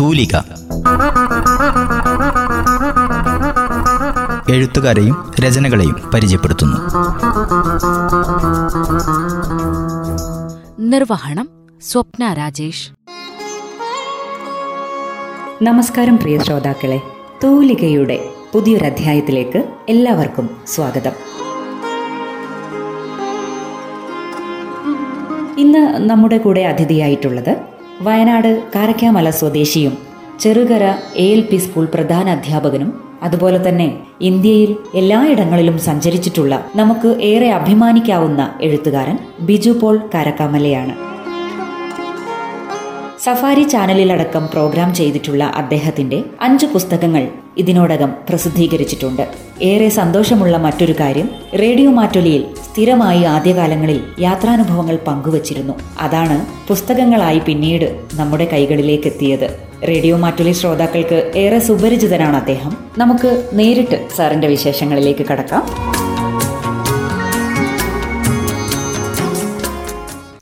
തൂലിക. എഴുത്തുകാരെയും രചനകളെയും പരിചയപ്പെടുത്തുന്നു. നിർവഹണം സ്വപ്ന രാജേഷ്. നമസ്കാരം പ്രിയ ശ്രോതാക്കളെ. തൂലികയുടെ പുതിയൊരധ്യായത്തിലേക്ക് എല്ലാവർക്കും സ്വാഗതം. ഇന്ന് നമ്മുടെ കൂടെ അതിഥിയായിട്ടുള്ളത് വയനാട് കാരക്കാമല സ്വദേശിയും Cherukara A L P school പ്രധാന അധ്യാപകനും അതുപോലെ തന്നെ ഇന്ത്യയിൽ എല്ലായിടങ്ങളിലും സഞ്ചരിച്ചിട്ടുള്ള നമുക്ക് ഏറെ അഭിമാനിക്കാവുന്ന എഴുത്തുകാരൻ ബിജു പോൾ കാരക്കാമലയാണ്. സഫാരി ചാനലിലടക്കം പ്രോഗ്രാം ചെയ്തിട്ടുള്ള അദ്ദേഹത്തിന്റെ അഞ്ച് പുസ്തകങ്ങൾ ഇതിനോടകം പ്രസിദ്ധീകരിച്ചിട്ടുണ്ട്. ഏറെ സന്തോഷമുള്ള മറ്റൊരു കാര്യം റേഡിയോ മാറ്റൊലിയിൽ സ്ഥിരമായി ആദ്യകാലങ്ങളിൽ യാത്രാനുഭവങ്ങൾ പങ്കുവച്ചിരുന്നു. അതാണ് പുസ്തകങ്ങളായി പിന്നീട് നമ്മുടെ കൈകളിലേക്ക് എത്തിയത് റേഡിയോ മാറ്റൊലി ശ്രോതാക്കൾക്ക് ഏറെ സുപരിചിതനാണ് അദ്ദേഹം. നമുക്ക് നേരിട്ട് സാറിന്റെ വിശേഷങ്ങളിലേക്ക് കടക്കാം.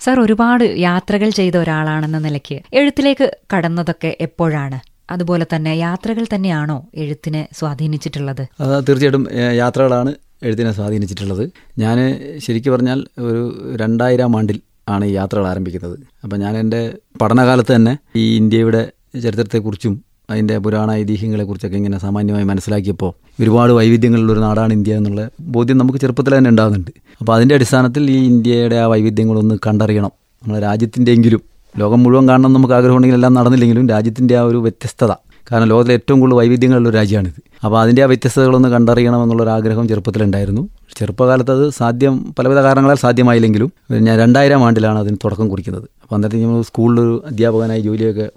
സാർ ഒരുപാട് യാത്രകൾ ചെയ്ത ഒരാളാണെന്ന നിലയ്ക്ക് എഴുത്തിലേക്ക് കടന്നതൊക്കെ എപ്പോഴാണ്? അതുപോലെ തന്നെ യാത്രകൾ തന്നെയാണോ എഴുത്തിനെ സ്വാധീനിച്ചിട്ടുള്ളത്? തീർച്ചയായിട്ടും യാത്രകളാണ് എഴുത്തിനെ സ്വാധീനിച്ചിട്ടുള്ളത്. ഞാൻ ശരിക്കും പറഞ്ഞാൽ ഒരു രണ്ടായിരം ആണ്ടിൽ ആണ് ഈ യാത്രകൾ ആരംഭിക്കുന്നത്. അപ്പം ഞാൻ എന്റെ പഠനകാലത്ത് തന്നെ ഈ ഇന്ത്യയുടെ ചരിത്രത്തെക്കുറിച്ചും അതിന്റെ പുരാണ ഐതിഹ്യങ്ങളെ കുറിച്ചൊക്കെ ഇങ്ങനെ സാമാന്യമായി മനസ്സിലാക്കിയപ്പോൾ ഒരുപാട് വൈവിധ്യങ്ങളുള്ള ഒരു നാടാണ് ഇന്ത്യ എന്നുള്ള ബോധ്യം നമുക്ക് ചെറുപ്പത്തിൽ തന്നെ ഉണ്ടാകുന്നുണ്ട്. അപ്പോൾ അതിന്റെ അടിസ്ഥാനത്തിൽ ഈ ഇന്ത്യയുടെ ആ വൈവിധ്യങ്ങളൊന്ന് കണ്ടറിയണം. നമ്മുടെ രാജ്യത്തിന്റെയെങ്കിലും ലോകം മുഴുവൻ കാണണം നമുക്ക് ആഗ്രഹമുണ്ടെങ്കിൽ എല്ലാം നടന്നില്ലെങ്കിലും രാജ്യത്തിന്റെ ആ ഒരു വ്യത്യസ്തത. കാരണം ലോകത്തിലെ ഏറ്റവും കൂടുതൽ വൈവിധ്യങ്ങളുള്ള രാജ്യമാണിത്. അപ്പോൾ അതിന്റെ ആ വ്യത്യസ്തതകളൊന്ന് കണ്ടറിയണം എന്നുള്ളൊരു ആഗ്രഹം ചെറുപ്പത്തിലുണ്ടായിരുന്നു. ചെറുപ്പകാലത്ത് അത് സാധ്യം പലവിധ കാരണങ്ങളാൽ സാധ്യമായില്ലെങ്കിലും ഞാൻ രണ്ടായിരം ആണ്ടിലാണ് അതിന് തുടക്കം കുറിക്കുന്നത്. അപ്പോൾ അന്നേരത്തെ നമ്മൾ സ്കൂളിൽ അധ്യാപകനായി ജോലിയൊക്കെ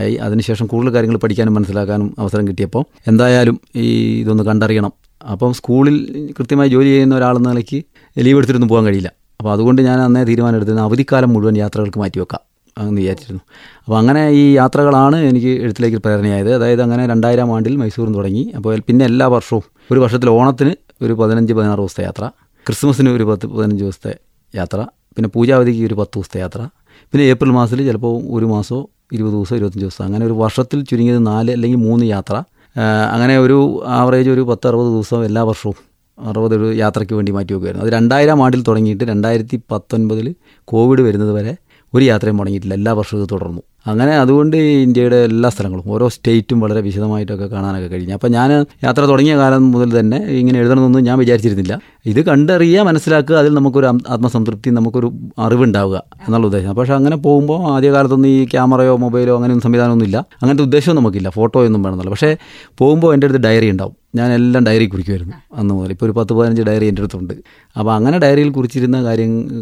ആയി അതിനുശേഷം കൂടുതൽ കാര്യങ്ങൾ പഠിക്കാനും മനസ്സിലാക്കാനും അവസരം കിട്ടിയപ്പോൾ എന്തായാലും ഈ ഇതൊന്ന് കണ്ടറിയണം. അപ്പം സ്കൂളിൽ കൃത്യമായി ജോലി ചെയ്യുന്ന ഒരാളെന്ന നിലയ്ക്ക് ലീവ് എടുത്തിട്ടൊന്നും പോകാൻ കഴിയില്ല. അപ്പോൾ അതുകൊണ്ട് ഞാൻ അന്നേ തീരുമാനം എടുത്തത് അവധിക്കാലം മുഴുവൻ യാത്രകൾക്ക് മാറ്റിവെക്കാം എന്ന് വിചാരിച്ചിരുന്നു. അപ്പോൾ അങ്ങനെ ഈ യാത്രകളാണ് എനിക്ക് എഴുത്തിലേക്ക് പ്രേരണയായത്. അതായത് അങ്ങനെ രണ്ടായിരം ആണ്ടിൽ മൈസൂരിൽ തുടങ്ങി. അപ്പോൾ പിന്നെ എല്ലാ വർഷവും ഒരു വർഷത്തിൽ ഓണത്തിന് ഒരു പതിനഞ്ച് പതിനാറ് ദിവസത്തെ യാത്ര. ക്രിസ്മസിന് ഒരു പത്ത് പതിനഞ്ച് ദിവസത്തെ യാത്ര. പിന്നെ പൂജാവധിക്ക് ഒരു പത്ത് ദിവസത്തെ യാത്ര. പിന്നെ ഏപ്രിൽ മാസത്തിൽ ചിലപ്പോൾ ഒരു മാസമോ ഇരുപത് ദിവസം ഇരുപത്തഞ്ച് ദിവസം. അങ്ങനെ ഒരു വർഷത്തിൽ ചുരുങ്ങിയത് നാല് അല്ലെങ്കിൽ മൂന്ന് യാത്ര. അങ്ങനെ ഒരു ആവറേജ് ഒരു പത്ത് അറുപത് ദിവസം എല്ലാ വർഷവും അറുപത് ഒരു യാത്രയ്ക്ക് വേണ്ടി മാറ്റി വെക്കുമായിരുന്നു അത് രണ്ടായിരം ആണ്ടിൽ തുടങ്ങിയിട്ട് രണ്ടായിരത്തി പത്തൊൻപതിൽ കോവിഡ് വരുന്നത് വരെ ഒരു യാത്രയും മുടങ്ങിയിട്ടില്ല. എല്ലാ വർഷവും ഇത് തുടർന്നു. അങ്ങനെ അതുകൊണ്ട് ഇന്ത്യയുടെ എല്ലാ സ്ഥലങ്ങളും ഓരോ സ്റ്റേറ്റും വളരെ വിശദമായിട്ടൊക്കെ കാണാനൊക്കെ കഴിഞ്ഞു. അപ്പം ഞാൻ യാത്ര തുടങ്ങിയ കാലം മുതൽ തന്നെ ഇങ്ങനെ എഴുതണമെന്നൊന്നും ഞാൻ വിചാരിച്ചിരുന്നില്ല. ഇത് കണ്ടറിയുക മനസ്സിലാക്കുക അതിൽ നമുക്കൊരു ആത്മസംതൃപ്തി നമുക്കൊരു അറിവുണ്ടാവുക എന്നുള്ള ഉദ്ദേശം. പക്ഷേ അങ്ങനെ പോകുമ്പോൾ ആദ്യകാലത്തൊന്നും ഈ ക്യാമറയോ മൊബൈലോ അങ്ങനെയൊന്നും സംവിധാനമൊന്നുമില്ല അങ്ങനത്തെ ഉദ്ദേശമൊന്നും നമുക്കില്ല. ഫോട്ടോയൊന്നും വേണമെന്നില്ല. പക്ഷേ പോകുമ്പോൾ എന്റെ അടുത്ത് ഡയറി ഉണ്ടാവും. ഞാൻ എല്ലാം ഡയറി കുറിക്കുമായിരുന്നു അന്ന് മുതൽ. ഇപ്പോൾ ഒരു പത്ത് പതിനഞ്ച് ഡയറി എന്റെ അടുത്തുണ്ട്. അപ്പോൾ അങ്ങനെ ഡയറിയിൽ കുറിച്ചിരുന്ന കാര്യം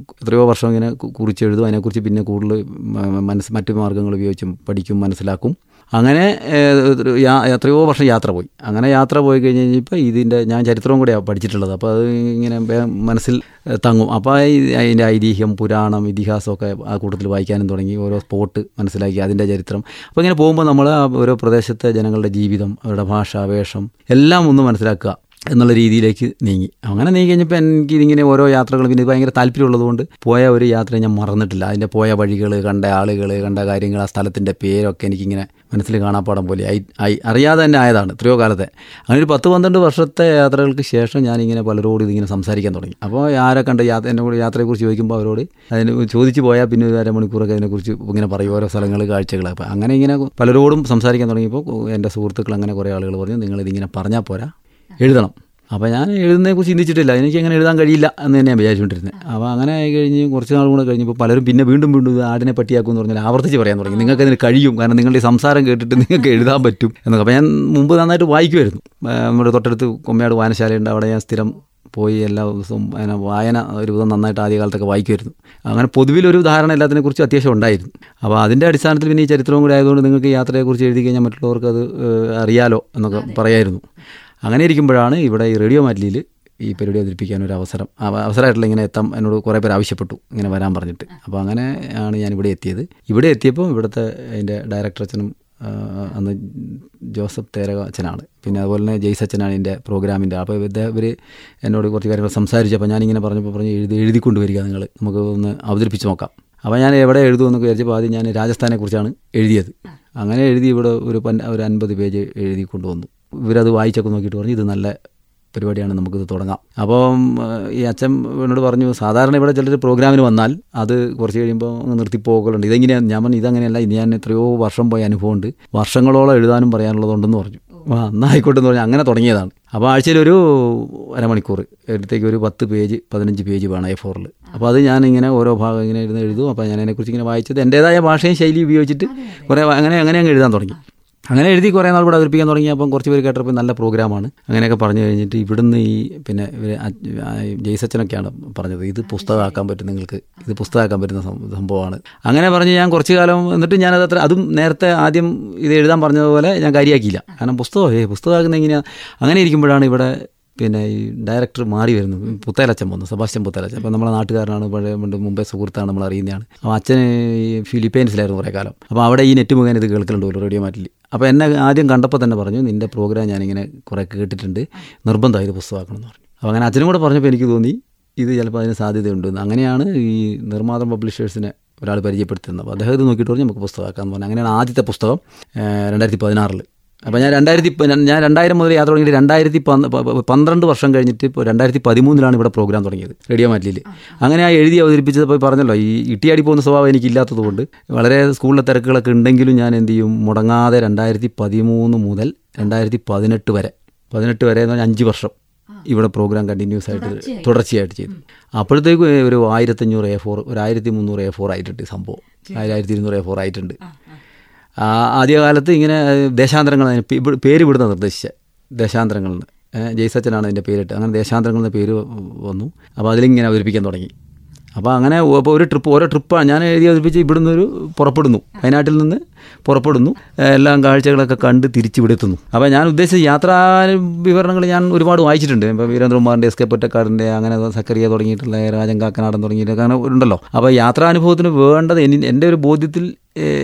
എത്രയോ വർഷം ഇങ്ങനെ കുറിച്ചെഴുതും. അതിനെക്കുറിച്ച് പിന്നെ കൂടുതൽ മ- മനസ്സ് മറ്റു മാർഗങ്ങൾ ഉപയോഗിച്ചും പഠിക്കും മനസ്സിലാക്കും. അങ്ങനെ എത്രയോ വർഷം യാത്ര പോയി. അങ്ങനെ യാത്ര പോയി കഴിഞ്ഞ് കഴിഞ്ഞപ്പോൾ ഇതിന്റെ ഞാൻ ചരിത്രവും കൂടെയാണ് പഠിച്ചിട്ടുള്ളത്. അപ്പോൾ അത് ഇങ്ങനെ മനസ്സിൽ തങ്ങും. അപ്പോൾ അതിന്റെ ഐതിഹ്യം പുരാണം ഇതിഹാസമൊക്കെ ആ കൂട്ടത്തിൽ വായിക്കാനും തുടങ്ങി ഓരോ സ്പോട്ട് മനസ്സിലാക്കി അതിന്റെ ചരിത്രം. അപ്പോൾ ഇങ്ങനെ പോകുമ്പോൾ നമ്മൾ ഓരോ പ്രദേശത്തെ ജനങ്ങളുടെ ജീവിതം അവരുടെ ഭാഷ വേഷം എല്ലാം ഒന്ന് മനസ്സിലാക്കുക. എന്നുള്ള രീതിയിലേക്ക് നീങ്ങി. അങ്ങനെ നീങ്ങി കഴിഞ്ഞപ്പോൾ എനിക്ക് ഇതിങ്ങനെ ഓരോ യാത്രകളും പിന്നെ ഭയങ്കര താല്പര്യമുള്ളതുകൊണ്ട് പോയ ഒരു യാത്ര ഞാൻ മറന്നിട്ടില്ല. അതിന്റെ പോയ വഴികൾ കണ്ട ആളുകൾ കണ്ട കാര്യങ്ങൾ ആ സ്ഥലത്തിന്റെ പേരൊക്കെ എനിക്കിങ്ങനെ മനസ്സിൽ കാണാപ്പാടം പോലെ ആയി ആയി അറിയാതെ തന്നെ ആയതാണ് എത്രയോ കാലത്തെ. അങ്ങനെ ഒരു പത്ത് പന്ത്രണ്ട് വർഷത്തെ യാത്രകൾക്ക് ശേഷം ഞാനിങ്ങനെ പലരോട് ഇതിങ്ങനെ സംസാരിക്കാൻ തുടങ്ങി. അപ്പോൾ ആരെ കണ്ട യാത്ര എന്നെ കൂടെ യാത്രയെക്കുറിച്ച് ചോദിക്കുമ്പോൾ അവരോട് അതിന് ചോദിച്ചു പോയാൽ പിന്നെ ഒരു അരമണിക്കൂറൊക്കെ അതിനെക്കുറിച്ച് ഇങ്ങനെ പറയും ഓരോ സ്ഥലങ്ങൾ കാഴ്ചകൾ. അപ്പോൾ അങ്ങനെ ഇങ്ങനെ പലരോടും സംസാരിക്കാൻ തുടങ്ങിയപ്പോൾ എന്റെ സുഹൃത്തുക്കൾ അങ്ങനെ കുറേ ആളുകൾ പറഞ്ഞു നിങ്ങളിതിങ്ങനെ പറഞ്ഞാൽ പോരാ. എഴുതണം. അപ്പോൾ ഞാൻ എഴുതുന്നതിനെക്കുറിച്ച് ചിന്തിച്ചിട്ടില്ല. എനിക്ക് അങ്ങനെ എഴുതാൻ കഴിയില്ല എന്ന് തന്നെയാണ് വിചാരിച്ചുകൊണ്ടിരുന്നത് അപ്പോൾ അങ്ങനെ ആയി കഴിഞ്ഞ് കുറച്ച് നാൾ കൂടെ കഴിഞ്ഞപ്പോൾ പലരും പിന്നെ വീണ്ടും വീണ്ടും ഇത് ആടിനെ പട്ടിയാക്കും എന്ന് പറഞ്ഞാൽ ആവർത്തിച്ച് പറയാൻ തുടങ്ങി. നിങ്ങൾക്ക് അതിന് കഴിയും. കാരണം നിങ്ങളുടെ സംസാരം കേട്ടിട്ട് നിങ്ങൾക്ക് എഴുതാൻ പറ്റും എന്നൊക്കെ. അപ്പോൾ ഞാൻ മുമ്പ് നന്നായിട്ട് വായിക്കുമായിരുന്നു. നമ്മുടെ തൊട്ടടുത്ത് കൊമ്മയാട് വായനശാലയുണ്ട്. അവിടെ ഞാൻ സ്ഥിരം പോയി എല്ലാ ദിവസവും അങ്ങനെ വായന ഒരു വിധം നന്നായിട്ട് ആദ്യകാലത്തൊക്കെ വായിക്കുമായിരുന്നു. അങ്ങനെ പൊതുവിലൊരു ധാരണ എല്ലാത്തിനെക്കുറിച്ചും അത്യാവശ്യം ഉണ്ടായിരുന്നു. അപ്പോൾ അതിന്റെ അടിസ്ഥാനത്തിൽ പിന്നെ ഈ ചരിത്രവും കൂടി ആയതുകൊണ്ട് നിങ്ങൾക്ക് യാത്രയെക്കുറിച്ച് എഴുതി കഴിഞ്ഞാൽ മറ്റുള്ളവർക്ക് അത് അറിയാലോ എന്നൊക്കെ പറയായിരുന്നു. അങ്ങനെ ഇരിക്കുമ്പോഴാണ് ഇവിടെ ഈ റേഡിയോ മാറ്റിലിയിൽ ഈ പരിപാടി അവതരിപ്പിക്കാൻ ഒരു അവസരം. അവ- അവസരമായിട്ടുള്ള ഇങ്ങനെ എത്താം എന്നോട് കുറേ പേര് ആവശ്യപ്പെട്ടു ഇങ്ങനെ വരാൻ പറഞ്ഞിട്ട്. അപ്പോൾ അങ്ങനെ ആണ് ഞാൻ ഇവിടെ എത്തിയത്. ഇവിടെ എത്തിയപ്പോൾ ഇവിടുത്തെ അതിന്റെ ഡയറക്ടർ അച്ഛനും അന്ന് ജോസഫ് തേരക അച്ഛനാണ്. പിന്നെ അതുപോലെ തന്നെ ജെയ്സ് അച്ഛനാണ് എന്റെ പ്രോഗ്രാമിന്റെ അപ്പോൾ ഇവർ എന്നോട് കുറച്ച് കാര്യങ്ങൾ സംസാരിച്ചു. സംസാരിച്ചപ്പോൾ ഞാനിങ്ങനെ പറഞ്ഞപ്പോൾ പറഞ്ഞ് എഴുതി എഴുതി കൊണ്ടുവരിക നിങ്ങൾ നമുക്ക് ഒന്ന് അവതരിപ്പിച്ച് നോക്കാം. അപ്പോൾ ഞാൻ എവിടെ എഴുതുമെന്ന് വിചാരിച്ചപ്പോൾ ആദ്യം ഞാൻ രാജസ്ഥാനെക്കുറിച്ചാണ് എഴുതിയത്. അങ്ങനെ എഴുതി ഇവിടെ ഒരു പൻ ഒരു അൻപത് പേജ് എഴുതി കൊണ്ടുവന്നു. ഇവരത് വായിച്ചൊക്കെ നോക്കിയിട്ട് പറഞ്ഞു ഇത് നല്ല പരിപാടിയാണ് നമുക്കിത് തുടങ്ങാം. അപ്പം ഈ അച്ഛൻ എന്നോട് പറഞ്ഞു സാധാരണ ഇവിടെ ചിലർ പ്രോഗ്രാമിന് വന്നാൽ അത് കുറച്ച് കഴിയുമ്പോൾ നിർത്തിപ്പോകലുണ്ട് ഇതെങ്ങനെയാണ് ഞാൻ പറഞ്ഞു ഇതങ്ങനെയല്ല ഇനി ഞാൻ എത്രയോ വർഷം പോയ അനുഭവമുണ്ട്. വർഷങ്ങളോളം എഴുതാനും പറയാനുള്ളതുണ്ടെന്ന് പറഞ്ഞു. ആ എന്നായിക്കോട്ടെ എന്ന് പറഞ്ഞാൽ അങ്ങനെ തുടങ്ങിയതാണ്. അപ്പോൾ ആഴ്ചയിൽ ഒരു അരമണിക്കൂർ എടുത്തേക്ക് ഒരു പത്ത് പേജ് പതിനഞ്ച് പേജ് വേണം എ ഫോറിൽ അപ്പോൾ അത് ഞാനിങ്ങനെ ഇങ്ങനെ ഓരോ ഭാഗം ഇങ്ങനെ ഇരുന്ന് എഴുതും. അപ്പോൾ ഞാൻ അതിനെക്കുറിച്ച് ഇങ്ങനെ വായിച്ചത് എന്റേതായ ഭാഷയും ശൈലി ഉപയോഗിച്ചിട്ട് കുറേ അങ്ങനെ അങ്ങനെ അങ്ങ് എഴുതാൻ തുടങ്ങി. അങ്ങനെ എഴുതി കുറേ നാൾ ഇവിടെ അവതരിപ്പിക്കാൻ തുടങ്ങിയപ്പം കുറച്ച് പേര് കേട്ടപ്പോൾ നല്ല പ്രോഗ്രാമാണ്. അങ്ങനെയൊക്കെ പറഞ്ഞു കഴിഞ്ഞിട്ട് ഇവിടുന്ന് ഈ പിന്നെ ജയ്സച്ചനൊക്കെയാണ് പറഞ്ഞത്. ഇത് പുസ്തകമാക്കാൻ പറ്റും നിങ്ങൾക്ക് ഇത് പുസ്തകമാക്കാൻ പറ്റുന്ന സംഭവമാണ്. അങ്ങനെ പറഞ്ഞ് ഞാൻ കുറച്ച് കാലം എന്നിട്ട് ഞാനത് അത്ര അതും നേരത്തെ ആദ്യം ഇത് എഴുതാൻ പറഞ്ഞതുപോലെ ഞാൻ കാര്യമാക്കിയില്ല കാരണം പുസ്തകം ഏ പുസ്തകമാക്കുന്ന എങ്ങനെയാണ് അങ്ങനെ ഇരിക്കുമ്പോഴാണ് ഇവിടെ പിന്നെ ഈ ഡയറക്ടർ മാറി വരുന്നു പുത്തേലച്ചൻ വന്നു സെബാസ്റ്റ്യൻ പുത്തേലച്ചൻ അപ്പോൾ നമ്മളെ നാട്ടുകാരനാണ് പഴയ മുമ്പേ സുഹൃത്താണ് നമ്മൾ അറിയുന്നതാണ് അപ്പോൾ അച്ഛൻ ഈ ഫിലിപ്പൈൻസിലായിരുന്നു കുറേ കാലം. അപ്പോൾ അവിടെ ഈ നെറ്റ് മുഖേന ഇത് കേൾക്കലുണ്ടല്ലോ റേഡിയോ മാറ്റിൽ അപ്പോൾ എന്നെ ആദ്യം കണ്ടപ്പോൾ തന്നെ പറഞ്ഞു നിന്റെ പ്രോഗ്രാം ഞാനിങ്ങനെ കുറേ കേട്ടിട്ടുണ്ട്. നിർബന്ധമായി ഇത് പുസ്തകമാക്കണം എന്ന് പറഞ്ഞു. അപ്പോൾ അങ്ങനെ അച്ഛനും കൂടെ പറഞ്ഞപ്പോൾ എനിക്ക് തോന്നി ഇത് ചിലപ്പോൾ അതിന് സാധ്യതയുണ്ട്. അങ്ങനെയാണ് ഈ നിർമ്മാതം പബ്ലിഷേഴ്സിനെ ഒരാൾ പരിചയപ്പെടുത്തുന്നത്. അപ്പോൾ അദ്ദേഹം ഇത് നോക്കിയിട്ട് പറഞ്ഞു നമുക്ക് പുസ്തകമാക്കാമെന്ന് പറഞ്ഞു. അങ്ങനെയാണ് ആദ്യത്തെ പുസ്തകം രണ്ടായിരത്തി പതിനാറിൽ അപ്പോൾ ഞാൻ രണ്ടായിരത്തി ഞാൻ- രണ്ടായിരം മുതൽ യാത്ര തുടങ്ങിയിട്ട് രണ്ടായിരത്തി പന്ത്രണ്ട് വർഷം കഴിഞ്ഞിട്ട് ഇപ്പോൾ രണ്ടായിരത്തി പതിമൂന്നിലാണ് ഇവിടെ പ്രോഗ്രാം തുടങ്ങിയത് റേഡിയോ മാറ്റിലിൽ അങ്ങനെ ആ എഴുതി അവതരിപ്പിച്ചപ്പോൾ പറഞ്ഞല്ലോ ഈ ഇട്ടിയാടി പോകുന്ന സ്വഭാവം എനിക്കില്ലാത്തതുകൊണ്ട് വളരെ സ്കൂളിലെ തിരക്കുകളൊക്കെ ഉണ്ടെങ്കിലും ഞാൻ എന്ത് ചെയ്യും മുടങ്ങാതെ രണ്ടായിരത്തി പതിമൂന്ന് മുതൽ രണ്ടായിരത്തി പതിനെട്ട് വരെ പതിനെട്ട് വരെ എന്ന് പറഞ്ഞാൽ അഞ്ച് വർഷം ഇവിടെ പ്രോഗ്രാം കണ്ടിന്യൂസ് ആയിട്ട് തുടർച്ചയായിട്ട്. ചെയ്തു. അപ്പോഴത്തേക്കും ഒരു ആയിരത്തഞ്ഞൂറ് എ ഫോർ ഒരു ആയിരത്തി മുന്നൂറ് എ ഫോർ ആയിട്ടുണ്ട് സംഭവം. ആയിരത്തി ഇരുന്നൂറ് എ ഫോർ ആയിട്ടുണ്ട്. ആദ്യകാലത്ത് ഇങ്ങനെ ദേശാന്തരങ്ങൾ പേര് വിടുന്ന നിർദ്ദേശിച്ച. ദേശാന്തരങ്ങളിൽ ജയ്സച്ചനാണ് അതിന്റെ പേരിട്ട്. അങ്ങനെ ദേശാന്തരങ്ങളിൽ നിന്ന് പേര് വന്നു. അപ്പോൾ അതിലിങ്ങനെ അവതരിപ്പിക്കാൻ തുടങ്ങി. അപ്പോൾ അങ്ങനെ ഒരു ട്രിപ്പ് ഓരോ ട്രിപ്പാണ് ഞാൻ എഴുതി അവതരിപ്പിച്ച് ഇവിടുന്ന് ഒരു പുറപ്പെടുന്നു. വയനാട്ടിൽ നിന്ന് പുറപ്പെടുന്നു. എല്ലാം കാഴ്ചകളൊക്കെ കണ്ട് തിരിച്ച് ഇവിടെ എത്തുന്നു. അപ്പോൾ ഞാൻ ഉദ്ദേശിച്ച യാത്രാ വിവരണങ്ങൾ ഞാൻ ഒരുപാട് വായിച്ചിട്ടുണ്ട്. ഇപ്പോൾ വീരേന്ദ്രകുമാറിന്റെ എസ് കെ പൊറ്റക്കാടിന്റെ അങ്ങനെ സക്കറിയ തുടങ്ങിയിട്ടുള്ള രാജൻ കാക്കനാടൻ തുടങ്ങിയിട്ടൊക്കെ അങ്ങനെ ഉണ്ടല്ലോ. അപ്പോൾ യാത്രാനുഭവത്തിന് വേണ്ടത് എന്റെ ഒരു ബോധ്യത്തിൽ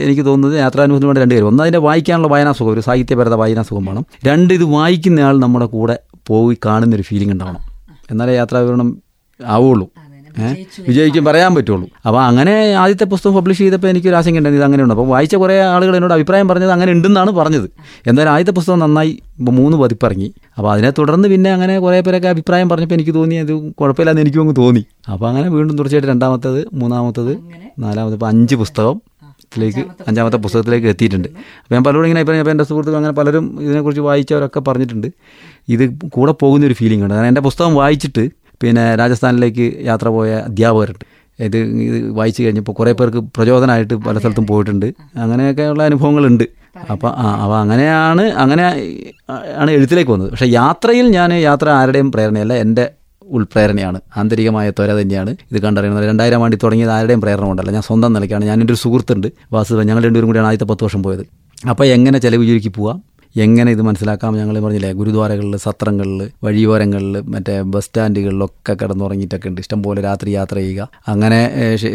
എനിക്ക് തോന്നുന്നത് യാത്രാനുഭവത്തിന് വേണ്ട രണ്ട് കാര്യം. ഒന്ന് അതിന്റെ വായിക്കാനുള്ള വായനാസുഖം ഒരു സാഹിത്യപരത വായനാസുഖം വേണം. രണ്ട് ഇത് വായിക്കുന്നയാൾ നമ്മുടെ കൂടെ പോയി കാണുന്നൊരു ഫീലിംഗ് ഉണ്ടാവണം. എന്നാലേ യാത്രാ വിവരണം ആവുള്ളൂ. വിജയിക്കും പറയാൻ പറ്റുള്ളൂ. അപ്പോൾ അങ്ങനെ ആദ്യത്തെ പുസ്തകം പബ്ലിഷ് ചെയ്തപ്പോൾ എനിക്കൊരു ആശങ്ക ഉണ്ടായിരുന്നു. ഇത് അങ്ങനെ ഉണ്ട് അപ്പോൾ വായിച്ച കുറേ ആളുകൾ എന്നോട് അഭിപ്രായം പറഞ്ഞത് അങ്ങനെ ഉണ്ടെന്നാണ് പറഞ്ഞത്. എന്തായാലും ആദ്യത്തെ പുസ്തകം നന്നായി മൂന്ന് പതിപ്പിറങ്ങി. അപ്പോൾ അതിനെ തുടർന്ന് പിന്നെ അങ്ങനെ കുറേ പേരൊക്കെ അഭിപ്രായം പറഞ്ഞപ്പോൾ എനിക്ക് തോന്നി അത് കുഴപ്പമില്ലാന്ന് എനിക്കും അങ്ങ് തോന്നി. അപ്പോൾ അങ്ങനെ വീണ്ടും തുടർച്ചയായിട്ട് രണ്ടാമത്തത് മൂന്നാമത്തത് നാലാമത് ഇപ്പോൾ അഞ്ച് പുസ്തകം ത്തിലേക്ക് അഞ്ചാമത്തെ പുസ്തകത്തിലേക്ക് എത്തിയിട്ടുണ്ട്. അപ്പോൾ ഞാൻ പലരോടും ഇങ്ങനെ ഇപ്പോൾ എന്റെ സുഹൃത്തുക്കൾ അങ്ങനെ പലരും ഇതിനെക്കുറിച്ച് വായിച്ചവരൊക്കെ പറഞ്ഞിട്ടുണ്ട്. ഇത് കൂടെ പോകുന്നൊരു ഫീലിംഗ് ഉണ്ട്. കാരണം എന്റെ പുസ്തകം വായിച്ചിട്ട് പിന്നെ രാജസ്ഥാനിലേക്ക് യാത്ര പോയ അധ്യാപകരുണ്ട്. ഇത് ഇത് വായിച്ചു കഴിഞ്ഞപ്പോൾ കുറേ പേർക്ക് പ്രചോദനമായിട്ട് പല സ്ഥലത്തും പോയിട്ടുണ്ട്. അങ്ങനെയൊക്കെയുള്ള അനുഭവങ്ങളുണ്ട്. അപ്പോൾ ആ അപ്പോൾ അങ്ങനെയാണ് അങ്ങനെ ആണ് എഴുത്തിലേക്ക് വന്നത്. പക്ഷേ യാത്രയിൽ ഞാൻ യാത്ര ആരുടെയും പ്രേരണയല്ല എന്റെ ഉൾപ്രേരണയാണ്. ആന്തരികമായ ത്വര തന്നെയാണ്. ഇത് കണ്ടറിയുന്നത് രണ്ടായിരം ആണ്ടി തുടങ്ങിയത് ആരുടെയും പ്രേരണ കൊണ്ടല്ല. ഞാൻ സ്വന്തം നിലയ്ക്കാണ്. ഞാൻ എന്റെ ഒരു സുഹൃത്തുണ്ട് വാസുദേവൻ. ഞങ്ങൾ രണ്ടുപേരും കൂടിയാണ് ആദ്യത്തെ പത്ത് വർഷം പോയത്. അപ്പോൾ എങ്ങനെ ചിലവ് ചുരുക്കി പോവാം? എങ്ങനെ ഇത് മനസ്സിലാക്കാം? ഞങ്ങൾ പറഞ്ഞില്ലേ ഗുരുദ്വാരകളിൽ സത്രങ്ങളിൽ വഴിയോരങ്ങളിൽ മറ്റേ ബസ് സ്റ്റാൻഡുകളിലൊക്കെ കിടന്നുറങ്ങിയിട്ടൊക്കെ ഉണ്ട്. ഇഷ്ടംപോലെ രാത്രി യാത്ര ചെയ്യുക. അങ്ങനെ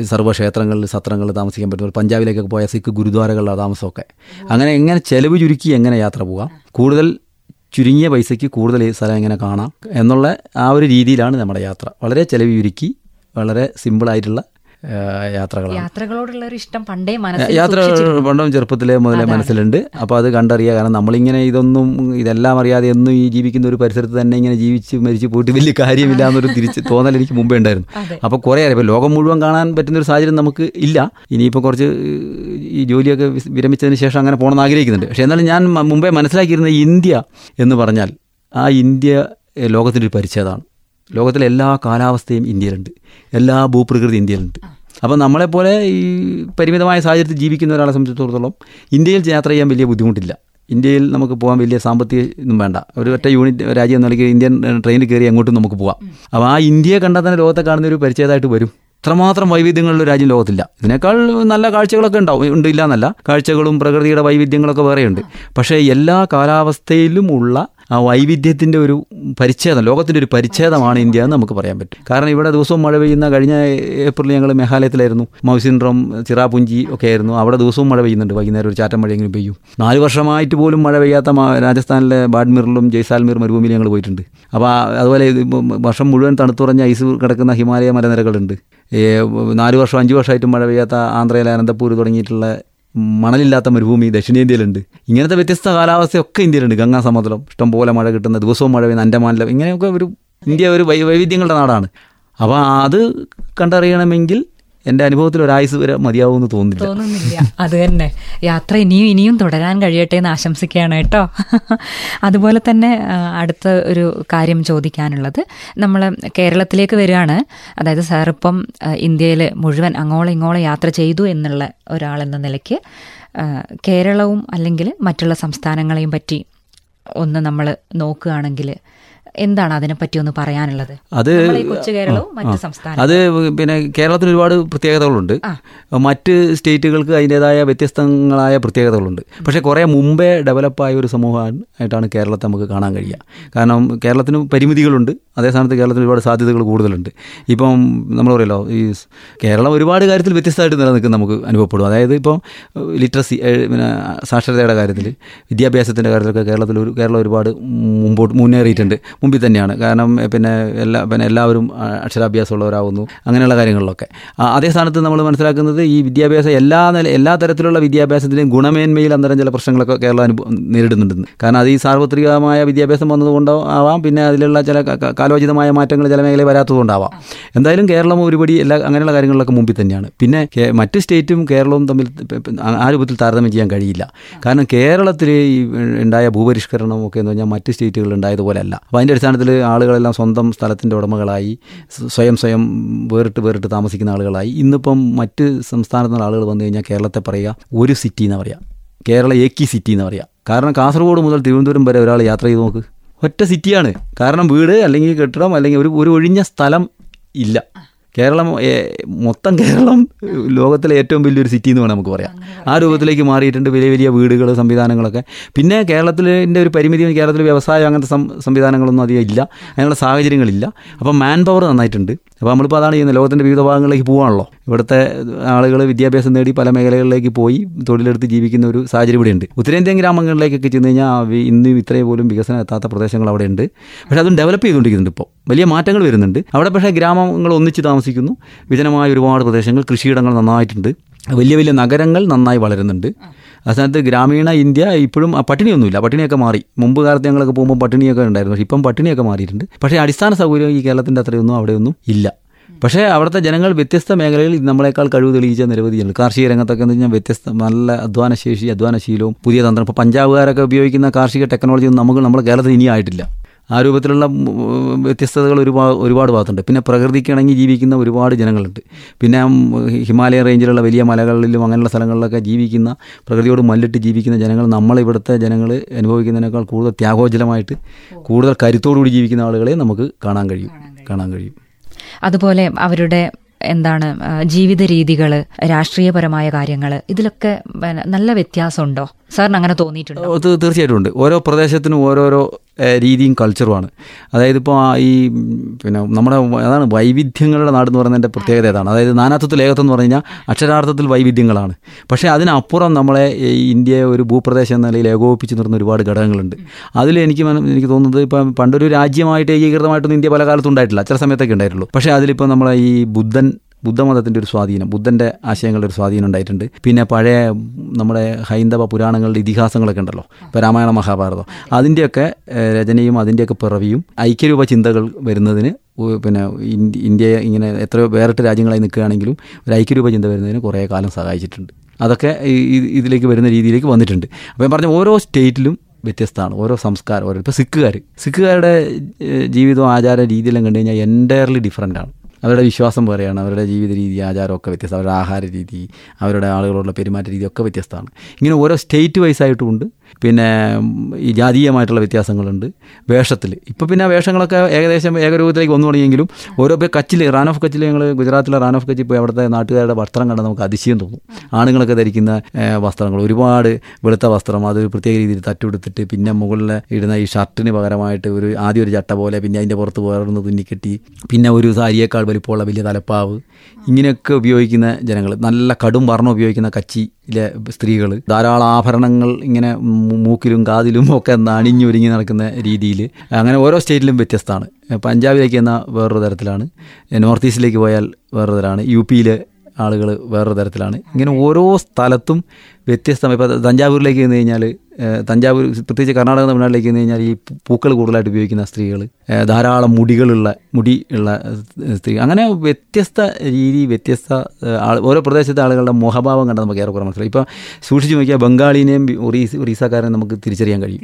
സർവക്ഷേത്രങ്ങളിൽ സത്രങ്ങളിൽ താമസിക്കാൻ പറ്റും. പഞ്ചാബിലേക്കൊക്കെ പോയ സിഖ് ഗുരുദ്വാരകളിലാണ് താമസമൊക്കെ. അങ്ങനെ എങ്ങനെ ചെലവ് ചുരുക്കി എങ്ങനെ യാത്ര പോകാം? കൂടുതൽ ചുരുങ്ങിയ പൈസയ്ക്ക് കൂടുതൽ സ്ഥലം എങ്ങനെ കാണാം? എന്നുള്ള ആ ഒരു രീതിയിലാണ് നമ്മുടെ യാത്ര. വളരെ ചെലവ് ചുരുക്കി വളരെ സിമ്പിളായിട്ടുള്ള യാത്രകളാണ്. യാത്രകളോടുള്ള ഒരു ഇഷ്ടം പണ്ടേ യാത്ര പണ്ടും ചെറുപ്പത്തിലെ മുതലേ മനസ്സിലുണ്ട്. അപ്പോൾ അത് കണ്ടറിയുക കാരണം നമ്മളിങ്ങനെ ഇതൊന്നും ഇതെല്ലാം അറിയാതെ എന്നും ഈ ജീവിക്കുന്ന ഒരു പരിസരത്ത് തന്നെ ഇങ്ങനെ ജീവിച്ച് മരിച്ചു പോയിട്ട് വലിയ കാര്യമില്ല എന്നൊരു തിരിച്ച് തോന്നൽ എനിക്ക് മുമ്പേ ഉണ്ടായിരുന്നു. അപ്പോൾ കുറേ അറിയാം ഇപ്പോൾ ലോകം മുഴുവൻ കാണാൻ പറ്റുന്ന ഒരു സാഹചര്യം നമുക്ക് ഇല്ല. ഇനിയിപ്പോൾ കുറച്ച് ഈ ജോലിയൊക്കെ വിരമിച്ചതിന് ശേഷം അങ്ങനെ പോകണമെന്ന് ആഗ്രഹിക്കുന്നുണ്ട്. പക്ഷേ എന്നാലും ഞാൻ മുമ്പേ മനസ്സിലാക്കിയിരുന്ന ഇന്ത്യ എന്ന് പറഞ്ഞാൽ ആ ഇന്ത്യ ലോകത്തിന്റെ ഒരു പരിച്ഛേദമാണ് ലോകത്തിലെ എല്ലാ കാലാവസ്ഥയും ഇന്ത്യയിലുണ്ട്. എല്ലാ ഭൂപ്രകൃതി ഇന്ത്യയിലുണ്ട്. അപ്പോൾ നമ്മളെപ്പോലെ ഈ പരിമിതമായ സാഹചര്യത്തിൽ ജീവിക്കുന്ന ഒരാളെ സംബന്ധിച്ചിടത്തോളം ഇന്ത്യയിൽ യാത്ര ചെയ്യാൻ വലിയ ബുദ്ധിമുട്ടില്ല. ഇന്ത്യയിൽ നമുക്ക് പോകാൻ വലിയ സാമ്പത്തിക ഒന്നും വേണ്ട. ഒരു ഒറ്റ യൂണിറ്റ് രാജ്യം എന്ന ഇന്ത്യൻ ട്രെയിനിൽ കയറി അങ്ങോട്ടും നമുക്ക് പോകാം അപ്പോൾ ആ ഇന്ത്യയെ കണ്ടാൽ തന്നെ ലോകത്തെ കാണുന്ന ഒരു പരിചയമായിട്ട് വരും. ഇത്രമാത്രം വൈവിധ്യങ്ങളുള്ള രാജ്യം ലോകത്തില്ല. ഇതിനേക്കാൾ നല്ല കാഴ്ചകളൊക്കെ ഉണ്ടാവും. ഉണ്ട് ഇല്ല എന്നല്ല കാഴ്ചകളും പ്രകൃതിയുടെ വൈവിധ്യങ്ങളൊക്കെ വേറെയുണ്ട്. പക്ഷേ എല്ലാ കാലാവസ്ഥയിലും ഉള്ള ആ വൈവിധ്യത്തിന്റെ ഒരു പരിച്ഛേദം ലോകത്തിന്റെ ഒരു പരിച്ഛേദമാണ് ഇന്ത്യ എന്ന് നമുക്ക് പറയാൻ പറ്റും. കാരണം ഇവിടെ ദിവസവും മഴ പെയ്യുന്ന കഴിഞ്ഞ ഏപ്രിൽ ഞങ്ങൾ മേഘാലയത്തിലായിരുന്നു. മൗസിൻഡ്രം ചിറാപുഞ്ചി ഒക്കെ ആയിരുന്നു. അവിടെ ദിവസവും മഴ പെയ്യുന്നുണ്ട്. വൈകുന്നേരം ഒരു ചാറ്റം മഴയെങ്കിലും പെയ്യും. നാല് വർഷമായിട്ട് പോലും മഴ പെയ്യാത്ത രാജസ്ഥാനിലെ ബാഡ്മിറിലും ജയ്സാൽമീർ മരുഭൂമിയിൽ ഞങ്ങൾ പോയിട്ടുണ്ട്. അപ്പോൾ അതുപോലെ വർഷം മുഴുവൻ തണുത്തുറഞ്ഞ ഐസ് കിടക്കുന്ന ഹിമാലയ മലനിരകളുണ്ട്. നാല് വർഷം അഞ്ച് വർഷമായിട്ട് മഴ പെയ്യാത്ത ആന്ധ്രയിലെ അനന്തപൂർ തുടങ്ങിയിട്ടുള്ള മണലില്ലാത്ത മരുഭൂമി ദക്ഷിണേന്ത്യയിലുണ്ട്. ഇങ്ങനത്തെ വ്യത്യസ്ത കാലാവസ്ഥയൊക്കെ ഇന്ത്യയിലുണ്ട്. ഗംഗാ സമുദ്രം ഇഷ്ടംപോലെ മഴ കിട്ടുന്ന ദിവസവും മഴ പെയ്യുന്ന അൻഡമാനിലും ഇങ്ങനെയൊക്കെ ഒരു ഇന്ത്യ ഒരു വൈവിധ്യങ്ങളുടെ നാടാണ്. അപ്പോൾ അത് കണ്ടറിയണമെങ്കിൽ എന്റെ അനുഭവത്തിൽ ഒരായുസ് വരെ മതിയാവുമെന്ന് തോന്നുന്നില്ല. തോന്നുന്നില്ല. അത് തന്നെ. യാത്ര ഇനിയും ഇനിയും തുടരാൻ കഴിയട്ടെ എന്ന് ആശംസിക്കുകയാണ് കേട്ടോ. അതുപോലെ തന്നെ അടുത്ത ഒരു കാര്യം ചോദിക്കാനുള്ളത്. നമ്മൾ കേരളത്തിലേക്ക് വരികയാണ്. അതായത് സാർ ഇപ്പം ഇന്ത്യയിൽ മുഴുവൻ അങ്ങോളം ഇങ്ങോളം യാത്ര ചെയ്തു എന്നുള്ള ഒരാളെന്ന നിലയ്ക്ക് കേരളവും അല്ലെങ്കിൽ മറ്റുള്ള സംസ്ഥാനങ്ങളെയും പറ്റി ഒന്ന് നമ്മൾ നോക്കുകയാണെങ്കിൽ എന്താണ് അതിനെപ്പറ്റി ഒന്ന് പറയാനുള്ളത്? അത് കൊച്ചു കേരളവും മറ്റ് ആ. അത് പിന്നെ കേരളത്തിന് ഒരുപാട് പ്രത്യേകതകളുണ്ട്. മറ്റ് സ്റ്റേറ്റുകൾക്ക് അതിന്റെതായ വ്യത്യസ്തങ്ങളായ പ്രത്യേകതകളുണ്ട്. പക്ഷേ കുറേ മുമ്പേ ഡെവലപ്പായ ഒരു സമൂഹമാണ് ആയിട്ടാണ് കേരളത്തെ നമുക്ക് കാണാൻ കഴിയുക. കാരണം കേരളത്തിന് പരിമിതികളുണ്ട്. അതേ സ്ഥാനത്ത് കേരളത്തിന് ഒരുപാട് സാധ്യതകൾ കൂടുതലുണ്ട്. ഇപ്പം നമ്മൾ പറയല്ലോ ഈ കേരളം ഒരുപാട് കാര്യത്തിൽ വ്യത്യസ്തമായിട്ട് നിലനിൽക്കുന്ന നമുക്ക് അനുഭവപ്പെടും. അതായത് ഇപ്പം ലിറ്ററസി പിന്നെ സാക്ഷരതയുടെ കാര്യത്തിൽ വിദ്യാഭ്യാസത്തിന്റെ കാര്യത്തിലൊക്കെ കേരളത്തിൽ ഒരു കേരളം ഒരുപാട് മുമ്പോട്ട് മുന്നേറിയിട്ടുണ്ട്. മുമ്പിൽ തന്നെയാണ്. കാരണം പിന്നെ എല്ലാ പിന്നെ എല്ലാവരും അക്ഷരാഭ്യാസം അക്ഷരാഭ്യാസമുള്ളവരാകുന്നു അങ്ങനെയുള്ള കാര്യങ്ങളിലൊക്കെ. അതേ സ്ഥാനത്ത് നമ്മൾ മനസ്സിലാക്കുന്നത് ഈ വിദ്യാഭ്യാസം എല്ലാ നില എല്ലാ തരത്തിലുള്ള വിദ്യാഭ്യാസത്തിന്റെയും ഗുണമേന്മയിൽ അന്തരം ചില പ്രശ്നങ്ങളൊക്കെ കേരളം നേരിടുന്നുണ്ടെന്ന് കാരണം അത് ഈ സാർവത്രികമായ വിദ്യാഭ്യാസം വന്നതുകൊണ്ടോ ആവാം. പിന്നെ അതിലുള്ള ചില കാലോചിതമായ മാറ്റങ്ങൾ ചില മേഖലയിൽ വരാത്തതുകൊണ്ടാവാം. എന്തായാലും കേരളം ഒരുപടി എല്ലാ അങ്ങനെയുള്ള കാര്യങ്ങളിലൊക്കെ മുമ്പിൽ തന്നെയാണ്. പിന്നെ മറ്റ് സ്റ്റേറ്റും കേരളവും തമ്മിൽ ആ രൂപത്തിൽ താരതമ്യം ചെയ്യാൻ കഴിയില്ല. കാരണം കേരളത്തിൽ ഈ ഉണ്ടായ ഭൂപരിഷ്കരണമൊക്കെ എന്ന് പറഞ്ഞാൽ മറ്റ് സ്റ്റേറ്റുകളിൽ ഉണ്ടായതുപോലെ അല്ല അപ്പോൾ അതിന്റെ അടിസ്ഥാനത്തിൽ ആളുകളെല്ലാം സ്വന്തം സ്ഥലത്തിന്റെ ഉടമകളായി സ്വയം സ്വയം വേറിട്ട് വേറിട്ട് താമസിക്കുന്ന ആളുകളായി. ഇന്നിപ്പം മറ്റ് സംസ്ഥാനത്തുള്ള ആളുകൾ വന്നു കഴിഞ്ഞാൽ കേരളത്തെ പറയുക ഒരു സിറ്റി എന്ന് പറയാം. കേരള ഏക്കി സിറ്റി എന്ന് പറയാം. കാരണം കാസർഗോഡ് മുതൽ തിരുവനന്തപുരം വരെ ഒരാൾ യാത്ര ചെയ്ത് നോക്ക്. ഒറ്റ സിറ്റിയാണ് കാരണം വീട് അല്ലെങ്കിൽ കെട്ടിടം അല്ലെങ്കിൽ ഒരു ഒരു ഒഴിഞ്ഞ സ്ഥലം ഇല്ല. കേരളം മൊത്തം കേരളം ലോകത്തിലെ ഏറ്റവും വലിയൊരു സിറ്റി എന്ന് വേണം നമുക്ക് പറയാം. ആ രൂപത്തിലേക്ക് മാറിയിട്ടുണ്ട് വലിയ വലിയ വീടുകൾ സംവിധാനങ്ങളൊക്കെ. പിന്നെ കേരളത്തിന്റെ ഒരു പരിമിതി കേരളത്തിൽ വ്യവസായം അങ്ങനത്തെ സംവിധാനങ്ങളൊന്നും അധികം ഇല്ല. അങ്ങനെയുള്ള സാഹചര്യങ്ങളില്ല. അപ്പം മാൻ പവർ നന്നായിട്ടുണ്ട്. അപ്പോൾ നമ്മളിപ്പോൾ അതാണ് ചെയ്യുന്നത്. ലോകത്തിന്റെ വിവിധ ഭാഗങ്ങളിലേക്ക് പോകാണല്ലോ ഇവിടുത്തെ ആളുകൾ വിദ്യാഭ്യാസം നേടി പല മേഖലകളിലേക്ക് പോയി തൊഴിലെടുത്ത് ജീവിക്കുന്ന ഒരു സാഹചര്യം ഇവിടെ ഉണ്ട് ഉത്തരേന്ത്യൻ ഗ്രാമങ്ങളിലേക്കൊക്കെ ചെന്ന് കഴിഞ്ഞാൽ ഇന്നും ഇത്രയും പോലും വികസനം എത്താത്ത പ്രദേശങ്ങൾ അവിടെ ഉണ്ട് പക്ഷേ അതും ഡെവലപ്പ് ചെയ്തുകൊണ്ടിരിക്കുന്നുണ്ട് ഇപ്പോൾ വലിയ മാറ്റങ്ങൾ വരുന്നുണ്ട്. അവിടെ പക്ഷേ ഗ്രാമങ്ങൾ ഒന്നിച്ച് താമസിക്കുന്നു. വിജനമായ ഒരുപാട് പ്രദേശങ്ങൾ കൃഷിയിടങ്ങൾ നന്നായിട്ടുണ്ട്. വലിയ വലിയ നഗരങ്ങൾ നന്നായി വളരുന്നുണ്ട്. ആ സ്ഥാനത്ത് ഗ്രാമീണ ഇന്ത്യ ഇപ്പോഴും പട്ടിണിയൊന്നുമില്ല. പട്ടിണിയൊക്കെ മാറി. മുമ്പ് കാലത്ത് ഞങ്ങളൊക്കെ പോകുമ്പോൾ പട്ടിണിയൊക്കെ ഉണ്ടായിരുന്നു. പക്ഷേ ഇപ്പം പട്ടിണിയൊക്കെ മാറിയിട്ടുണ്ട്. പക്ഷേ അടിസ്ഥാന സൗകര്യം ഈ കേരളത്തിന്റെ അത്രയൊന്നും അവിടെയൊന്നും ഇല്ല. പക്ഷേ അവിടുത്തെ ജനങ്ങൾ വ്യത്യസ്ത മേഖലയിൽ നമ്മളെക്കാൾ കഴിവ് തെളിയിച്ച നിരവധി ജനങ്ങൾ കാർഷിക രംഗത്തൊക്കെ എന്ന് കഴിഞ്ഞാൽ വ്യത്യസ്ത നല്ല അധ്വാനശേഷി അധ്വാനശീലവും പുതിയ തന്ത്രം. ഇപ്പോൾ പഞ്ചാബുകാരൊക്കെ ഉപയോഗിക്കുന്ന കാർഷിക ടെക്നോളജി ഒന്നും നമുക്ക് നമ്മുടെ കേരളത്തിൽ ഇനി ആയിട്ടില്ല. ആ രൂപത്തിലുള്ള വ്യത്യസ്തതകൾ ഒരുപാട് ഒരുപാട് ഭാഗത്തുണ്ട്. പിന്നെ പ്രകൃതിക്ക് ഇണങ്ങി ജീവിക്കുന്ന ഒരുപാട് ജനങ്ങളുണ്ട്. പിന്നെ ഹിമാലയ റേഞ്ചിലുള്ള വലിയ മലകളിലും അങ്ങനെയുള്ള സ്ഥലങ്ങളിലൊക്കെ ജീവിക്കുന്ന പ്രകൃതിയോട് മല്ലിട്ട് ജീവിക്കുന്ന ജനങ്ങൾ നമ്മളിവിടുത്തെ ജനങ്ങൾ അനുഭവിക്കുന്നതിനേക്കാൾ കൂടുതൽ ത്യാഗോജ്ജലമായിട്ട് കൂടുതൽ കരുത്തോടുകൂടി ജീവിക്കുന്ന ആളുകളെ നമുക്ക് കാണാൻ കഴിയും. കാണാൻ കഴിയും. അതുപോലെ അവരുടെ എന്താണ് ജീവിത രീതികൾ രാഷ്ട്രീയപരമായ കാര്യങ്ങൾ ഇതിലൊക്കെ നല്ല വ്യത്യാസമുണ്ടോ? സാറിന് അങ്ങനെ തോന്നിയിട്ടുണ്ട്? തീർച്ചയായിട്ടും ഉണ്ട്. ഓരോ പ്രദേശത്തിനും ഓരോരോ രീതിയും കൾച്ചറുമാണ് അതായത് ഇപ്പോൾ ഈ പിന്നെ നമ്മുടെ അതാണ് വൈവിധ്യങ്ങളുടെ നാട് എന്ന് പറയുന്നതിന്റെ പ്രത്യേകത ഏതാണ്? അതായത് നാനാത്വത്തിൽ ഏകത്വം എന്ന് പറഞ്ഞു കഴിഞ്ഞാൽ അക്ഷരാർത്ഥത്തിൽ വൈവിധ്യങ്ങളാണ്. പക്ഷേ അതിനപ്പുറം നമ്മളെ ഇന്ത്യയെ ഒരു ഭൂപ്രദേശം എന്ന നിലയിൽ ഏകോപിപ്പിച്ച് നിർന്ന ഒരുപാട് ഘടകങ്ങളുണ്ട്. അതിൽ എനിക്ക് എനിക്ക് തോന്നുന്നത് ഇപ്പം പണ്ടൊരു രാജ്യമായിട്ട് ഏകീകൃതമായിട്ടൊന്നും ഇന്ത്യ പല കാലത്തും ഉണ്ടായിട്ടില്ല. ചില സമയത്തൊക്കെ ഉണ്ടായിട്ടുള്ളൂ. പക്ഷേ അതിലിപ്പോൾ നമ്മളെ ഈ ബുദ്ധൻ ബുദ്ധമതത്തിന്റെ ഒരു സ്വാധീനം ബുദ്ധന്റെ ആശയങ്ങളുടെ ഒരു സ്വാധീനം ഉണ്ടായിട്ടുണ്ട്. പിന്നെ പഴയ നമ്മുടെ ഹൈന്ദവ പുരാണങ്ങളുടെ ഇതിഹാസങ്ങളൊക്കെ ഉണ്ടല്ലോ ഇപ്പോൾ രാമായണ മഹാഭാരതം. അതിന്റെയൊക്കെ രചനയും അതിന്റെയൊക്കെ പിറവിയും ഐക്യരൂപ ചിന്തകൾ വരുന്നതിന് പിന്നെ ഇന്ത്യ ഇങ്ങനെ എത്രയോ വേറിട്ട രാജ്യങ്ങളായി നിൽക്കുകയാണെങ്കിലും ഒരു ഐക്യരൂപ ചിന്ത വരുന്നതിന് കുറേ കാലം സഹായിച്ചിട്ടുണ്ട്. അതൊക്കെ ഇതിലേക്ക് വരുന്ന രീതിയിലേക്ക് വന്നിട്ടുണ്ട്. അപ്പോൾ ഞാൻ പറഞ്ഞ ഓരോ സ്റ്റേറ്റിലും വ്യത്യസ്തമാണ് ഓരോ സംസ്കാരം ഓരോ ഇപ്പോൾ സിഖുകാർ സിഖുകാരുടെ ജീവിതവും ആചാര രീതിയെല്ലാം കണ്ടു കഴിഞ്ഞാൽ എന്റയർലി ഡിഫറന്റ് ആണ് അവരുടെ വിശ്വാസം പോലെയാണ് അവരുടെ ജീവിത രീതി ആചാരമൊക്കെ വ്യത്യസ്തം അവരുടെ ആഹാര രീതി അവരുടെ ആളുകളോടുള്ള പെരുമാറ്റ രീതി ഒക്കെ വ്യത്യസ്തമാണ്. ഇങ്ങനെ ഓരോ സ്റ്റേറ്റ് വൈസ് ആയിട്ടുമുണ്ട്. പിന്നെ ഈ ജാതീയമായിട്ടുള്ള വ്യത്യാസങ്ങളുണ്ട്. വേഷത്തിൽ. ഇപ്പോൾ പിന്നെ ആ വേഷങ്ങളൊക്കെ ഏകദേശം ഏകരൂപത്തിലേക്ക് വന്നു തുടങ്ങിയെങ്കിലും ഓരോ പേ കച്ചിൽ റാൻ ഓഫ് കച്ചിൽ ഞങ്ങൾ ഗുജറാത്തിലെ റാൻ ഓഫ് കച്ചിൽ പോയി അവിടുത്തെ നാട്ടുകാരുടെ വസ്ത്രം കണ്ടാൽ നമുക്ക് അതിശയം തോന്നും. ആണുങ്ങളൊക്കെ ധരിക്കുന്ന വസ്ത്രങ്ങൾ. ഒരുപാട് വെളുത്ത വസ്ത്രം അത് പ്രത്യേക രീതിയിൽ തട്ടുകൊടുത്തിട്ട് പിന്നെ മുകളിൽ ഇടുന്ന ഈ ഷർട്ടിന് പകരമായിട്ട് ഒരു ആദ്യം ഒരു ചട്ട പോലെ പിന്നെ അതിന്റെ പുറത്ത് വേറൊന്ന് തുന്നിക്കെട്ടി. പിന്നെ ഒരു സാരിയേക്കാൾ വലിപ്പമുള്ള വലിയ തലപ്പാവ്. ഇങ്ങനെയൊക്കെ ഉപയോഗിക്കുന്ന ജനങ്ങൾ നല്ല കടും വർണം ഉപയോഗിക്കുന്ന കച്ചിയിലെ സ്ത്രീകൾ ധാരാളം ആഭരണങ്ങൾ ഇങ്ങനെ മൂക്കിലും കാതിലും ഒക്കെ നണിഞ്ഞൊരുങ്ങി നടക്കുന്ന രീതിയിൽ അങ്ങനെ ഓരോ സ്റ്റേറ്റിലും വ്യത്യസ്തമാണ്. പഞ്ചാബിലേക്ക് എന്നാൽ വേറൊരു തരത്തിലാണ്. നോർത്ത് ഈസ്റ്റിലേക്ക് പോയാൽ വേറൊരു തരമാണ് യു പിയിലെ ആളുകൾ വേറൊരു തരത്തിലാണ്. ഇങ്ങനെ ഓരോ സ്ഥലത്തും വ്യത്യസ്തമായി ഇപ്പോൾ തഞ്ചാവൂരിലേക്ക് ചെന്ന് കഴിഞ്ഞാൽ തഞ്ചാവൂർ പ്രത്യേകിച്ച് കർണാടക തമിഴ്നാട്ടിലേക്ക് ചെന്ന് കഴിഞ്ഞാൽ ഈ പൂക്കൾ കൂടുതലായിട്ട് ഉപയോഗിക്കുന്ന സ്ത്രീകൾ ധാരാളം മുടികളുള്ള മുടി ഉള്ള സ്ത്രീ അങ്ങനെ വ്യത്യസ്ത രീതി വ്യത്യസ്ത ആൾ ഓരോ പ്രദേശത്തെ ആളുകളുടെ മുഖഭാവം കണ്ടാൽ നമുക്ക് ഏറെക്കുറെ മനസ്സിലായി ഇപ്പോൾ സൂക്ഷിച്ച് നോക്കിയാൽ ബംഗാളിനെയും ഒറീസ് ഒറീസക്കാരെയും നമുക്ക് തിരിച്ചറിയാൻ കഴിയും.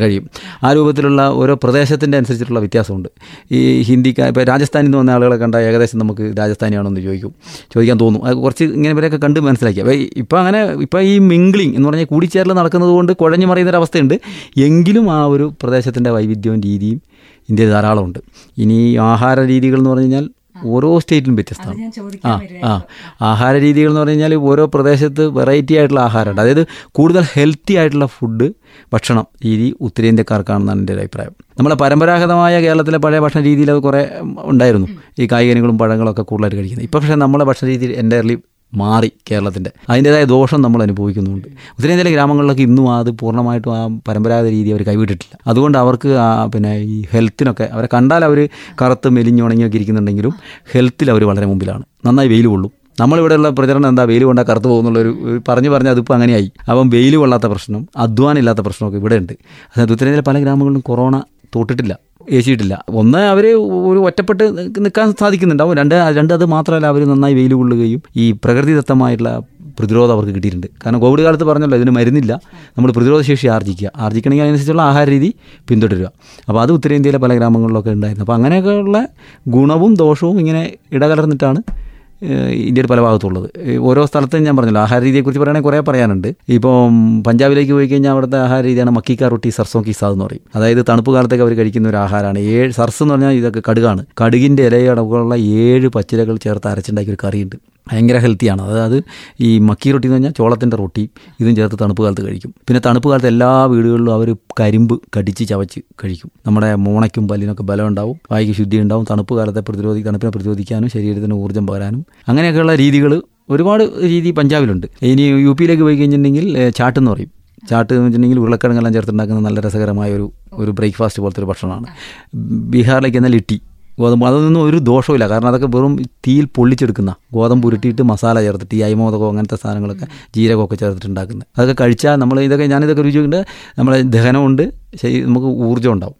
കഴിയും. ആ രൂപത്തിലുള്ള ഓരോ പ്രദേശത്തിന്റെ അനുസരിച്ചിട്ടുള്ള വ്യത്യാസമുണ്ട്. ഈ ഹിന്ദിക്കാർ ഇപ്പോൾ രാജസ്ഥാനിൽ നിന്ന് വന്ന ആളുകളെ കണ്ടാൽ ഏകദേശം നമുക്ക് രാജസ്ഥാനിയാണോ എന്ന് ചോദിക്കും. ചോദിക്കാൻ തോന്നും. അത് കുറച്ച് ഇങ്ങനെ ഇവരെയൊക്കെ കണ്ട് മനസ്സിലാക്കി അപ്പോൾ ഇപ്പോൾ അങ്ങനെ ഇപ്പോൾ ഈ മിംഗ്ലിംഗ് എന്ന് പറഞ്ഞാൽ കൂടിച്ചേരൽ നടക്കുന്നത് കൊണ്ട് കുഴഞ്ഞു മറിയുന്നൊരവസ്ഥയുണ്ട് എങ്കിലും ആ ഒരു പ്രദേശത്തിന്റെ വൈവിധ്യവും രീതിയും ഇന്ത്യയിൽ ധാരാളമുണ്ട്. ഇനി ആഹാര രീതികൾ എന്ന് പറഞ്ഞു കഴിഞ്ഞാൽ ഓരോ സ്റ്റേറ്റിലും വ്യത്യസ്തമാണ്. ആ ആ. ആഹാര രീതികൾ എന്ന് പറഞ്ഞു കഴിഞ്ഞാൽ ഓരോ പ്രദേശത്ത് വെറൈറ്റി ആയിട്ടുള്ള ആഹാരമുണ്ട്. അതായത് കൂടുതൽ ഹെൽത്തി ആയിട്ടുള്ള ഫുഡ് ഭക്ഷണം രീതി ഉത്തരേന്ത്യക്കാർക്കാണെന്നാണ് എന്റെ ഒരു അഭിപ്രായം. നമ്മളെ പരമ്പരാഗതമായ കേരളത്തിലെ പഴയ ഭക്ഷണ രീതിയിൽ അത് കുറേ ഉണ്ടായിരുന്നു. ഈ കായികനികളും പഴങ്ങളൊക്കെ കൂടുതലായിട്ട് കഴിക്കുന്നത്. ഇപ്പോൾ പക്ഷേ നമ്മളെ ഭക്ഷണ രീതി എന്റയർലി മാറി കേരളത്തിന്റെ അതിന്റേതായ ദോഷം നമ്മൾ അനുഭവിക്കുന്നുണ്ട്. ഉത്തരേന്ത്യയിലെ ഗ്രാമങ്ങളിലൊക്കെ ഇന്നും അത് പൂർണമായിട്ടും ആ പരമ്പരാഗത രീതി അവർ കൈവിട്ടിട്ടില്ല. അതുകൊണ്ട് അവർക്ക് പിന്നെ ഈ ഹെൽത്തിനൊക്കെ അവരെ കണ്ടാൽ അവർ കറുത്ത് മെലിഞ്ഞുണങ്ങിയൊക്കെ ഇരിക്കുന്നുണ്ടെങ്കിലും ഹെൽത്തിൽ അവർ വളരെ മുമ്പിലാണ്. നന്നായി വെയിൽ കൊള്ളും. നമ്മളിവിടെയുള്ള പ്രചരണം എന്താ? വെയിൽ കൊണ്ടാൽ കറുത്ത് പോകുന്നുള്ളൊരു പറഞ്ഞു പറഞ്ഞ് അതിപ്പോൾ അങ്ങനെയായി. അപ്പം വെയിൽ കൊള്ളാത്ത പ്രശ്നം അധ്വാനം ഇല്ലാത്ത പ്രശ്നമൊക്കെ ഇവിടെ ഉണ്ട് അതായത് ഉത്തരേന്ത്യയിലെ പല ഗ്രാമങ്ങളിലും കൊറോണ തൊട്ടിട്ടില്ല ഏശിയിട്ടില്ല. ഒന്ന് അവർ ഒരു ഒറ്റപ്പെട്ട് നിൽക്കാൻ സാധിക്കുന്നുണ്ടാവും. രണ്ട് രണ്ട് അത് മാത്രമല്ല അവർ നന്നായി വെയിൽ കൊള്ളുകയും ഈ പ്രകൃതിദത്തമായിട്ടുള്ള പ്രതിരോധം അവർക്ക് കിട്ടിയിട്ടുണ്ട്. കാരണം കോവിഡ് കാലത്ത് പറഞ്ഞല്ലോ ഇതിന് മരുന്നില്ല. നമ്മൾ പ്രതിരോധശേഷി ആർജിക്കുക. ആർജിക്കണമെങ്കിൽ അതിനനുസരിച്ചുള്ള ആഹാര രീതി പിന്തുടരുക. അപ്പോൾ അത് ഉത്തരേന്ത്യയിലെ പല ഗ്രാമങ്ങളിലൊക്കെ ഉണ്ടായിരുന്നു. അപ്പോൾ അങ്ങനെയൊക്കെയുള്ള ഗുണവും ദോഷവും ഇങ്ങനെ ഇടകലർന്നിട്ടാണ് ഇന്ത്യയുടെ പല ഭാഗത്തുള്ളത്. ഓരോ സ്ഥലത്തും ഞാൻ പറഞ്ഞല്ലോ ആഹാര രീതിയെക്കുറിച്ച് പറയുകയാണെങ്കിൽ കുറേ പറയാനുണ്ട്. ഇപ്പം പഞ്ചാബിലേക്ക് പോയി കഴിഞ്ഞാൽ അവിടുത്തെ ആഹാര രീതിയാണ് മക്കിക്ക റൊട്ടി സർസോ കിസാദ് എന്ന് പറയും. അതായത് തണുപ്പ് കാലത്തേക്ക് അവർ കഴിക്കുന്ന ഒരു ആഹാരമാണ്. ഏഴ് സർസ് എന്ന് പറഞ്ഞാൽ ഇതൊക്കെ കടുകാണ്. കടുകിന്റെ ഇലയടക്കമുള്ള ഏഴ് പച്ചിലകൾ ചേർത്ത് അരച്ചുണ്ടാക്കിയ ഒരു കറിയുണ്ട്. ഭയങ്കര ഹെൽത്തിയാണ് അതായത് ഈ മക്കി റൊട്ടി എന്ന് പറഞ്ഞാൽ ചോളത്തിന്റെ റൊട്ടി ഇതും ചേർത്ത് തണുപ്പ് കാലത്ത് കഴിക്കും. പിന്നെ തണുപ്പ് കാലത്ത് എല്ലാ വീടുകളിലും അവർ കരിമ്പ് കടിച്ച് ചവച്ച് കഴിക്കും. നമ്മുടെ മോണയ്ക്കും പല്ലിനൊക്കെ ബലം ഉണ്ടാവും വായിക്ക് ശുദ്ധി ഉണ്ടാവും തണുപ്പ് കാലത്തെ പ്രതിരോധി തണുപ്പിനെ പ്രതിരോധിക്കാനും ശരീരത്തിന് ഊർജം പകരാനും. അങ്ങനെയൊക്കെയുള്ള രീതികൾ ഒരുപാട് രീതി പഞ്ചാബിലുണ്ട്. ഇനി യു പിയിലേക്ക് പോയി കഴിഞ്ഞിട്ടുണ്ടെങ്കിൽ ചാട്ടെന്ന് പറയും. ചാട്ട് എന്ന് വെച്ചിട്ടുണ്ടെങ്കിൽ ഉരുളക്കിഴങ്ങെല്ലാം ചേർത്തുണ്ടാക്കുന്ന നല്ല രസകരമായ ഒരു ഒരു ബ്രേക്ക്ഫാസ്റ്റ് പോലത്തെ ഒരു ഭക്ഷണമാണ്. ബീഹാറിലേക്ക് എന്നാൽ ലിട്ടി ഗോതമ്പ്. അതൊന്നും ഒരു ദോഷമില്ല കാരണം അതൊക്കെ വെറും തീയിൽ പൊള്ളിച്ചെടുക്കുന്ന ഗോതമ്പ് ഉരുട്ടിയിട്ട് മസാല ചേർത്തിട്ട് ഈ അയമോദകോ അങ്ങനത്തെ സാധനങ്ങളൊക്കെ ജീരകമൊക്കെ ചേർത്തിട്ടുണ്ടാക്കുന്നത്. അതൊക്കെ കഴിച്ചാൽ നമ്മൾ ഇതൊക്കെ ഞാനിതൊക്കെ രുചിയുണ്ട് നമ്മളെ ദഹനമുണ്ട്. ശരി നമുക്ക് ഊർജം ഉണ്ടാവും.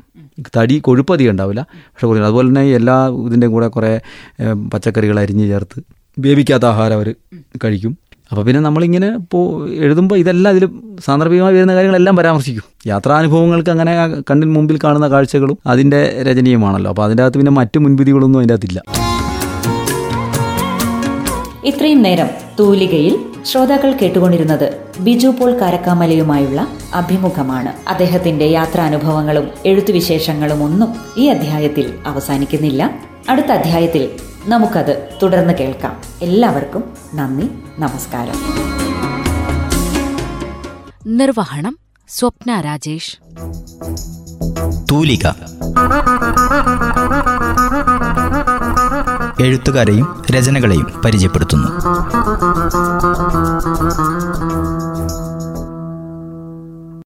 തടി കൊഴുപ്പധികം ഉണ്ടാവില്ല. പക്ഷെ കുറച്ച് അതുപോലെ തന്നെ എല്ലാ ഇതിന്റെയും കൂടെ കുറേ പച്ചക്കറികൾ അരിഞ്ഞ് ചേർത്ത് വേവിക്കാത്ത ആഹാരം അവർ കഴിക്കും. അപ്പോൾ പിന്നെ നമ്മളിങ്ങനെ ഇപ്പോൾ എഴുതുമ്പോൾ ഇതെല്ലാം അതിലും സാന്ദർഭികമായി വരുന്ന കാര്യങ്ങളെല്ലാം പരാമർശിക്കും. യാത്രാനുഭവങ്ങൾക്ക് അങ്ങനെ കണ്ണിന് മുമ്പിൽ കാണുന്ന കാഴ്ചകളും അതിന്റെ രചനീയമാണല്ലോ. അപ്പോൾ അതിന്റെ അകത്ത് പിന്നെ മറ്റു മുൻവിധികളൊന്നും അതിന്റെ അകത്തില്ല ഇത്രയും നേരം തൂലികയിൽ ശ്രോതാക്കൾ കേട്ടുകൊണ്ടിരുന്നത് ബിജു പോൾ കാരക്കാമലയുമായുള്ള അഭിമുഖമാണ്. അദ്ദേഹത്തിന്റെ യാത്രാനുഭവങ്ങളും എഴുത്തുവിശേഷങ്ങളും ഒന്നും ഈ അധ്യായത്തിൽ അവസാനിക്കുന്നില്ല. അടുത്ത അധ്യായത്തിൽ നമുക്കത് തുടർന്ന് കേൾക്കാം. എല്ലാവർക്കും നന്ദി നമസ്കാരം. നിർവഹണം സ്വപ്ന രാജേഷ്. തൂലിക. എഴുത്തുകാരെയും രചനകളെയും പരിചയപ്പെടുത്തുന്നു.